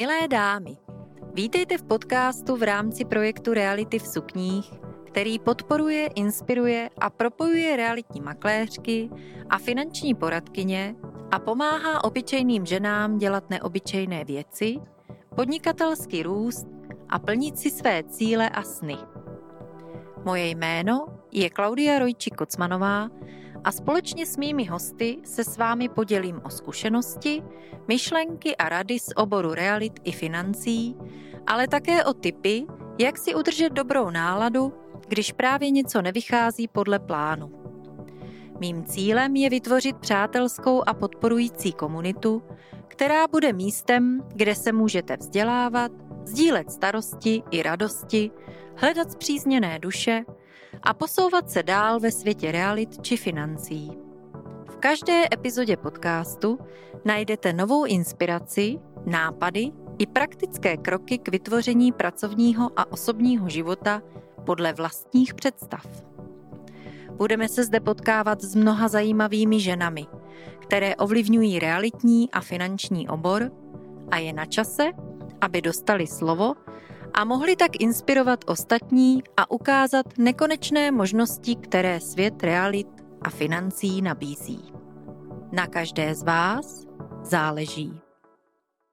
Milé dámy, vítejte v podcastu v rámci projektu Reality v sukních, který podporuje, inspiruje a propojuje realitní makléřky a finanční poradkyně a pomáhá obyčejným ženám dělat neobyčejné věci, podnikatelský růst a plnit si své cíle a sny. Moje jméno je Klaudia Rojči Kocmanová a společně s mými hosty se s vámi podělím o zkušenosti, myšlenky a rady z oboru realit i financí, ale také o typy, jak si udržet dobrou náladu, když právě něco nevychází podle plánu. Mým cílem je vytvořit přátelskou a podporující komunitu, která bude místem, kde se můžete vzdělávat, sdílet starosti i radosti, hledat zpřízněné duše a posouvat se dál ve světě realit či financí. V každé epizodě podcastu najdete novou inspiraci, nápady i praktické kroky k vytvoření pracovního a osobního života podle vlastních představ. Budeme se zde potkávat s mnoha zajímavými ženami, které ovlivňují realitní a finanční obor a je na čase, aby dostali slovo a mohli tak inspirovat ostatní a ukázat nekonečné možnosti, které svět realit a financí nabízí. Na každé z vás záleží.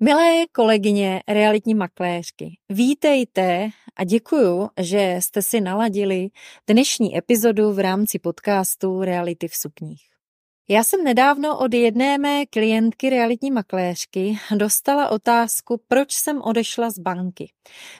Milé kolegyně realitní makléřky, vítejte a děkuju, že jste si naladili dnešní epizodu v rámci podcastu Reality v sukních. Já jsem nedávno od jedné mé klientky realitní makléřky dostala otázku, proč jsem odešla z banky.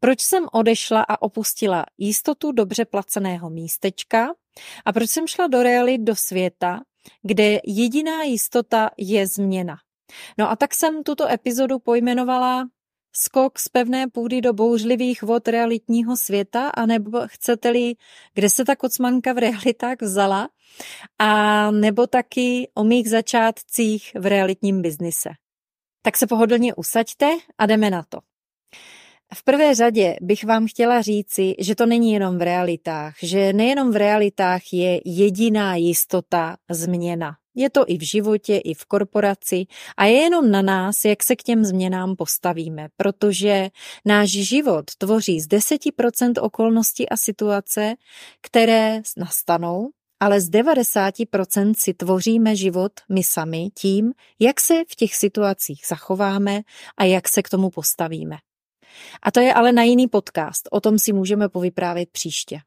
Proč jsem odešla a opustila jistotu dobře placeného místečka a proč jsem šla do realit do světa, kde jediná jistota je změna. No a tak jsem tuto epizodu pojmenovala skok z pevné půdy do bouřlivých vod realitního světa, anebo chcete-li, kde se ta kocmanka v realitách vzala, a nebo taky o mých začátcích v realitním biznise. Tak se pohodlně usaďte a jdeme na to. V prvé řadě bych vám chtěla říci, že to není jenom v realitách, že nejenom v realitách je jediná jistota změna. Je to i v životě, i v korporaci a je jenom na nás, jak se k těm změnám postavíme, protože náš život tvoří z 10% okolností a situace, které nastanou, ale z 90% si tvoříme život my sami tím, jak se v těch situacích zachováme a jak se k tomu postavíme. A to je ale na jiný podcast, o tom si můžeme povyprávět příště.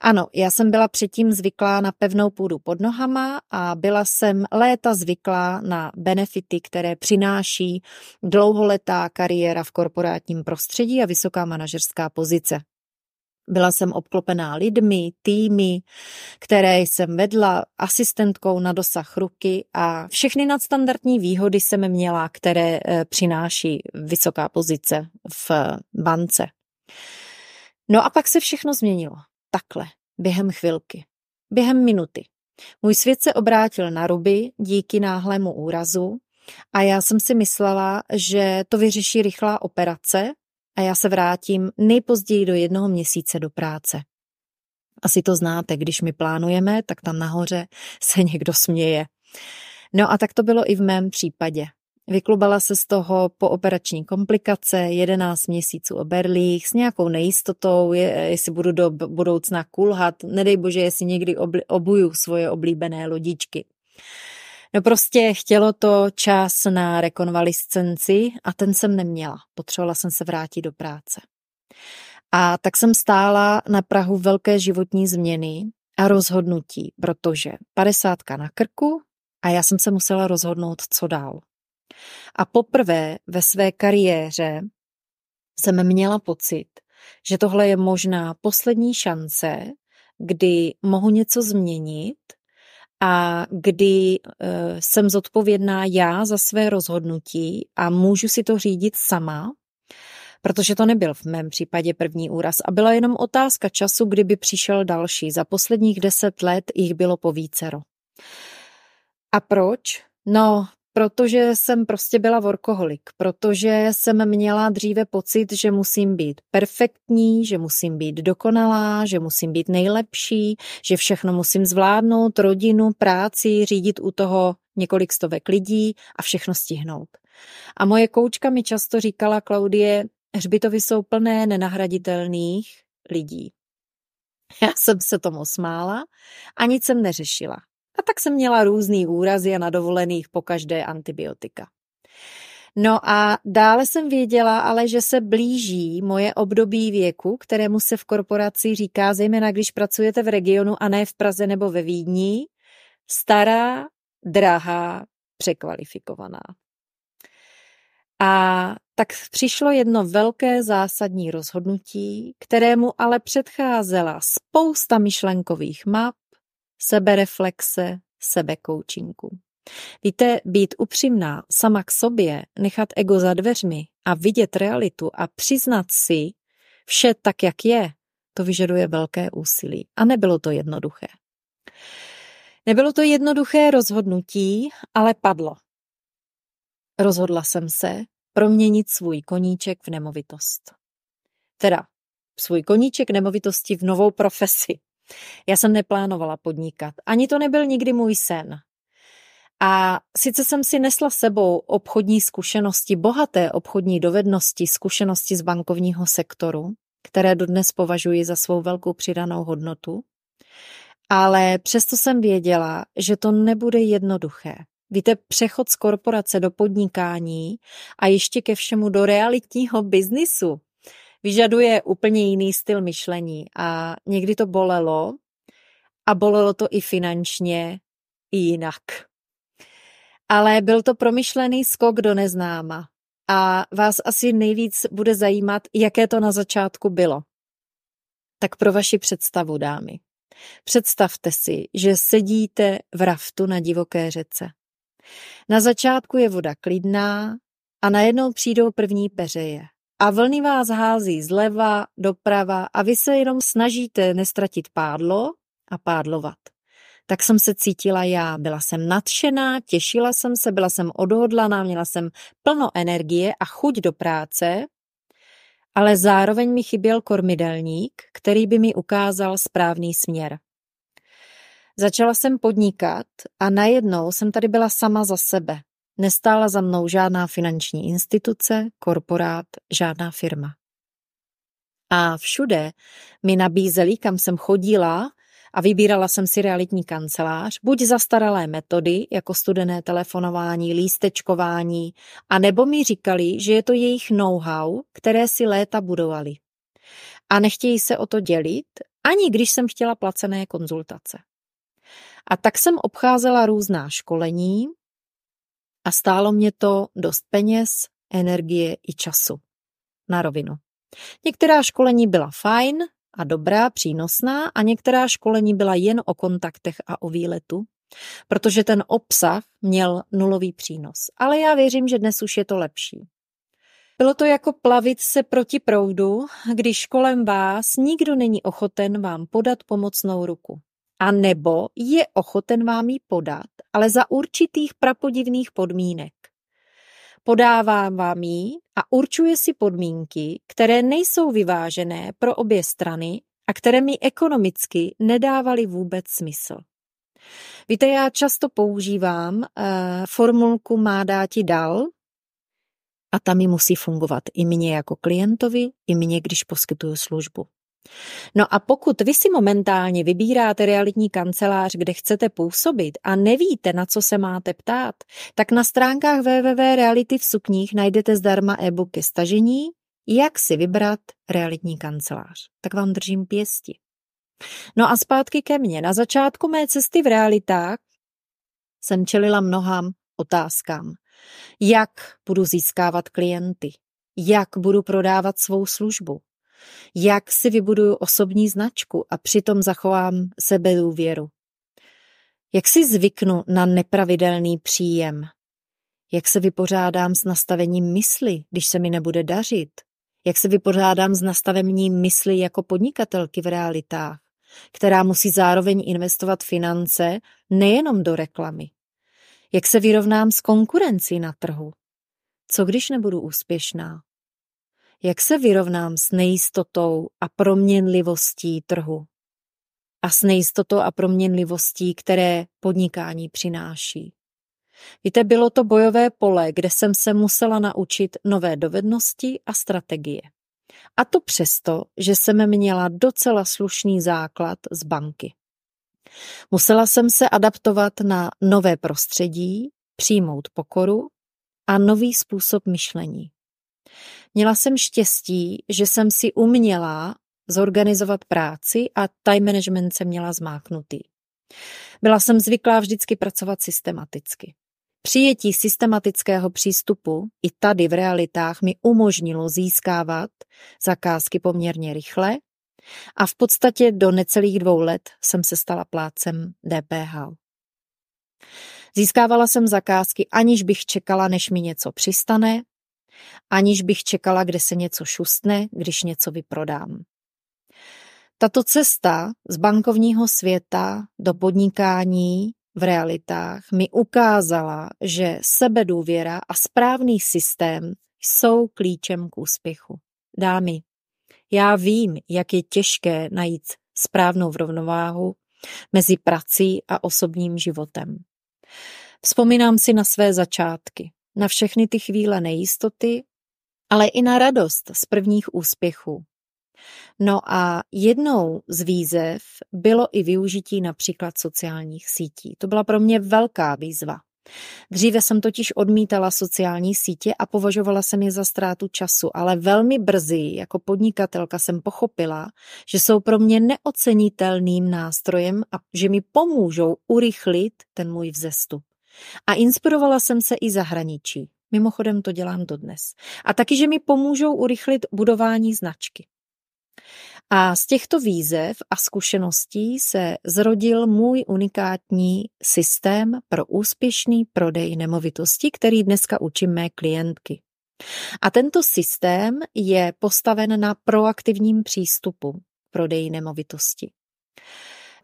Ano, já jsem byla předtím zvyklá na pevnou půdu pod nohama a byla jsem léta zvyklá na benefity, které přináší dlouholetá kariéra v korporátním prostředí a vysoká manažerská pozice. Byla jsem obklopená lidmi, týmy, které jsem vedla asistentkou na dosah ruky a všechny nadstandardní výhody jsem měla, které eh, přináší vysoká pozice v bance. No a pak se všechno změnilo. Takhle, během chvilky, během minuty. Můj svět se obrátil na ruby díky náhlému úrazu a já jsem si myslela, že to vyřeší rychlá operace a já se vrátím nejpozději do jednoho měsíce do práce. Asi to znáte, když my plánujeme, tak tam nahoře se někdo směje. No a tak to bylo i v mém případě. Vyklubala se z toho po operační komplikace, 11 měsíců o berlích, s nějakou nejistotou, je, jestli budu do budoucna kulhat, nedej bože, jestli někdy obli, obuju svoje oblíbené lodičky. No prostě chtělo to čas na rekonvalescenci a ten jsem neměla. Potřebovala jsem se vrátit do práce. A tak jsem stála na Prahu velké životní změny a rozhodnutí, protože padesátka na krku a já jsem se musela rozhodnout, co dál. A poprvé ve své kariéře jsem měla pocit, že tohle je možná poslední šance, kdy mohu něco změnit a kdy uh, jsem zodpovědná já za své rozhodnutí a můžu si to řídit sama, protože to nebyl v mém případě první úraz a byla jenom otázka času, kdyby přišel další. Za posledních deset let jich bylo po vícero. A proč? No, protože jsem prostě byla workoholik, protože jsem měla dříve pocit, že musím být perfektní, že musím být dokonalá, že musím být nejlepší, že všechno musím zvládnout, rodinu, práci, řídit u toho několik stovek lidí a všechno stihnout. A moje koučka mi často říkala, Klaudie, hřbitovy jsou plné nenahraditelných lidí. Já jsem se tomu smála a nic jsem neřešila. A tak jsem měla různý úrazy a na dovolených po každé antibiotika. No a dále jsem věděla ale, že se blíží moje období věku, kterému se v korporaci říká, zejména když pracujete v regionu a ne v Praze nebo ve Vídni, stará, drahá, překvalifikovaná. A tak přišlo jedno velké zásadní rozhodnutí, kterému ale předcházela spousta myšlenkových map, sebereflexe, sebekoučinku. Víte, být upřímná sama k sobě, nechat ego za dveřmi a vidět realitu a přiznat si vše tak, jak je, to vyžaduje velké úsilí. A nebylo to jednoduché. Nebylo to jednoduché rozhodnutí, ale padlo. Rozhodla jsem se proměnit svůj koníček v nemovitost. Teda svůj koníček nemovitosti v novou profesi. Já jsem neplánovala podnikat. Ani to nebyl nikdy můj sen. A sice jsem si nesla sebou obchodní zkušenosti, bohaté obchodní dovednosti, zkušenosti z bankovního sektoru, které dodnes považuji za svou velkou přidanou hodnotu, ale přesto jsem věděla, že to nebude jednoduché. Víte, přechod z korporace do podnikání a ještě ke všemu do realitního biznisu vyžaduje úplně jiný styl myšlení a někdy to bolelo a bolelo to i finančně i jinak ale byl to promyšlený skok do neznáma. A vás asi nejvíc bude zajímat, jaké to na začátku bylo. Tak pro vaši představu, dámy. Představte si, že sedíte v raftu na divoké řece. Na začátku je voda klidná a najednou přijdou první peřeje. A vlny vás hází zleva, doprava a vy se jenom snažíte nestratit pádlo a pádlovat tak jsem se cítila já. Byla jsem nadšená, těšila jsem se, byla jsem odhodlaná, měla jsem plno energie a chuť do práce, ale zároveň mi chyběl kormidelník, který by mi ukázal správný směr. Začala jsem podnikat a najednou jsem tady byla sama za sebe. Nestála za mnou žádná finanční instituce, korporát, žádná firma. A všude mi nabízeli, kam jsem chodila, a vybírala jsem si realitní kancelář, buď zastaralé metody, jako studené telefonování, lístečkování, a nebo mi říkali, že je to jejich know-how, které si léta budovali. A nechtějí se o to dělit, ani když jsem chtěla placené konzultace. A tak jsem obcházela různá školení a stálo mě to dost peněz, energie i času. Na rovinu. Některá školení byla fajn, a dobrá, přínosná a některá školení byla jen o kontaktech a o výletu, protože ten obsah měl nulový přínos. Ale já věřím, že dnes už je to lepší. Bylo to jako plavit se proti proudu, když kolem vás nikdo není ochoten vám podat pomocnou ruku. A nebo je ochoten vám ji podat, ale za určitých prapodivných podmínek podává vám ji a určuje si podmínky, které nejsou vyvážené pro obě strany a které mi ekonomicky nedávaly vůbec smysl. Víte, já často používám uh, formulku má dáti dal a ta mi musí fungovat i mně jako klientovi, i mně, když poskytuju službu. No a pokud vy si momentálně vybíráte realitní kancelář, kde chcete působit a nevíte, na co se máte ptát, tak na stránkách www.reality v sukních najdete zdarma e-book ke stažení, jak si vybrat realitní kancelář. Tak vám držím pěsti. No a zpátky ke mně. Na začátku mé cesty v realitách jsem čelila mnohám otázkám. Jak budu získávat klienty? Jak budu prodávat svou službu? Jak si vybuduju osobní značku a přitom zachovám sebedůvěru. Jak si zvyknu na nepravidelný příjem? Jak se vypořádám s nastavením mysli, když se mi nebude dařit? Jak se vypořádám s nastavením mysli jako podnikatelky v realitách, která musí zároveň investovat finance nejenom do reklamy? Jak se vyrovnám s konkurencí na trhu? Co když nebudu úspěšná? Jak se vyrovnám s nejistotou a proměnlivostí trhu? A s nejistotou a proměnlivostí, které podnikání přináší. Víte, bylo to bojové pole, kde jsem se musela naučit nové dovednosti a strategie. A to přesto, že jsem měla docela slušný základ z banky. Musela jsem se adaptovat na nové prostředí, přijmout pokoru a nový způsob myšlení. Měla jsem štěstí, že jsem si uměla zorganizovat práci a time management se měla zmáknutý. Byla jsem zvyklá vždycky pracovat systematicky. Přijetí systematického přístupu i tady v realitách mi umožnilo získávat zakázky poměrně rychle a v podstatě do necelých dvou let jsem se stala plácem DPH. Získávala jsem zakázky, aniž bych čekala, než mi něco přistane, aniž bych čekala, kde se něco šustne, když něco vyprodám. Tato cesta z bankovního světa do podnikání v realitách mi ukázala, že sebedůvěra a správný systém jsou klíčem k úspěchu. Dámy, já vím, jak je těžké najít správnou rovnováhu mezi prací a osobním životem. Vzpomínám si na své začátky, na všechny ty chvíle nejistoty, ale i na radost z prvních úspěchů. No a jednou z výzev bylo i využití například sociálních sítí. To byla pro mě velká výzva. Dříve jsem totiž odmítala sociální sítě a považovala jsem je za ztrátu času, ale velmi brzy jako podnikatelka jsem pochopila, že jsou pro mě neocenitelným nástrojem a že mi pomůžou urychlit ten můj vzestup. A inspirovala jsem se i zahraničí. Mimochodem to dělám dodnes. A taky, že mi pomůžou urychlit budování značky. A z těchto výzev a zkušeností se zrodil můj unikátní systém pro úspěšný prodej nemovitosti, který dneska učím mé klientky. A tento systém je postaven na proaktivním přístupu k prodeji nemovitosti.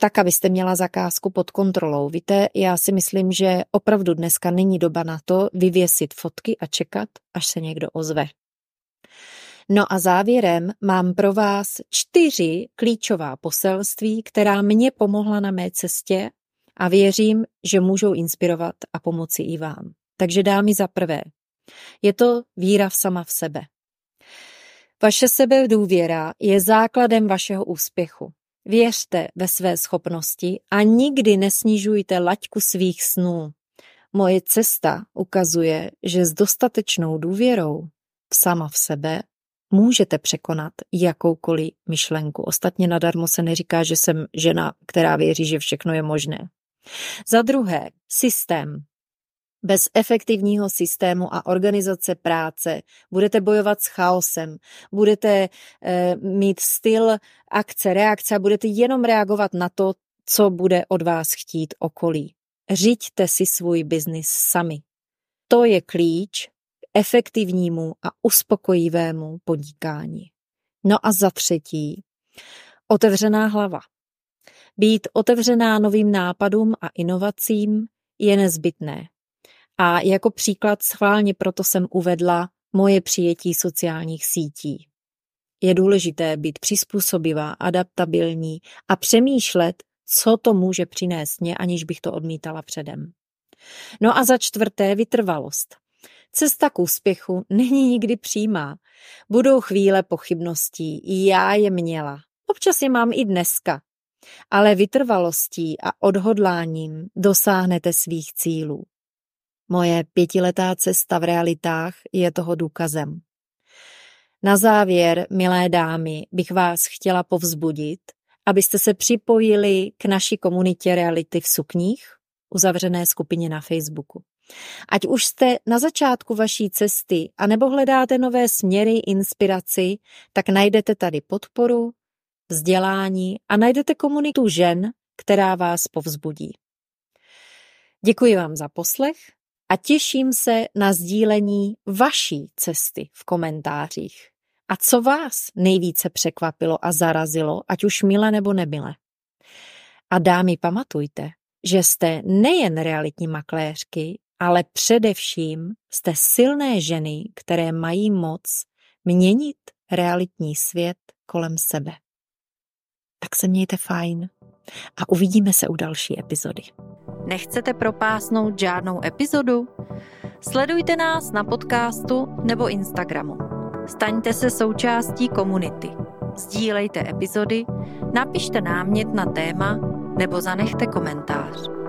Tak, abyste měla zakázku pod kontrolou. Víte, já si myslím, že opravdu dneska není doba na to vyvěsit fotky a čekat, až se někdo ozve. No a závěrem mám pro vás čtyři klíčová poselství, která mě pomohla na mé cestě a věřím, že můžou inspirovat a pomoci i vám. Takže dámy za prvé, je to víra v sama v sebe. Vaše sebedůvěra je základem vašeho úspěchu. Věřte ve své schopnosti a nikdy nesnižujte laťku svých snů. Moje cesta ukazuje, že s dostatečnou důvěrou v sama v sebe můžete překonat jakoukoliv myšlenku. Ostatně nadarmo se neříká, že jsem žena, která věří, že všechno je možné. Za druhé, systém. Bez efektivního systému a organizace práce budete bojovat s chaosem, budete e, mít styl akce, reakce a budete jenom reagovat na to, co bude od vás chtít okolí. Řiďte si svůj biznis sami. To je klíč efektivnímu a uspokojivému podnikání. No a za třetí, otevřená hlava. Být otevřená novým nápadům a inovacím je nezbytné. A jako příklad schválně proto jsem uvedla moje přijetí sociálních sítí. Je důležité být přizpůsobivá, adaptabilní a přemýšlet, co to může přinést mě, aniž bych to odmítala předem. No a za čtvrté vytrvalost. Cesta k úspěchu není nikdy přímá. Budou chvíle pochybností, já je měla. Občas je mám i dneska. Ale vytrvalostí a odhodláním dosáhnete svých cílů. Moje pětiletá cesta v realitách je toho důkazem. Na závěr, milé dámy, bych vás chtěla povzbudit, abyste se připojili k naší komunitě reality v sukních, uzavřené skupině na Facebooku. Ať už jste na začátku vaší cesty a nebo hledáte nové směry, inspiraci, tak najdete tady podporu, vzdělání a najdete komunitu žen, která vás povzbudí. Děkuji vám za poslech a těším se na sdílení vaší cesty v komentářích. A co vás nejvíce překvapilo a zarazilo, ať už mile nebo nemile. A dámy, pamatujte, že jste nejen realitní makléřky, ale především jste silné ženy, které mají moc měnit realitní svět kolem sebe. Tak se mějte fajn a uvidíme se u další epizody. Nechcete propásnout žádnou epizodu? Sledujte nás na podcastu nebo Instagramu. Staňte se součástí komunity. Sdílejte epizody, napište námět na téma nebo zanechte komentář.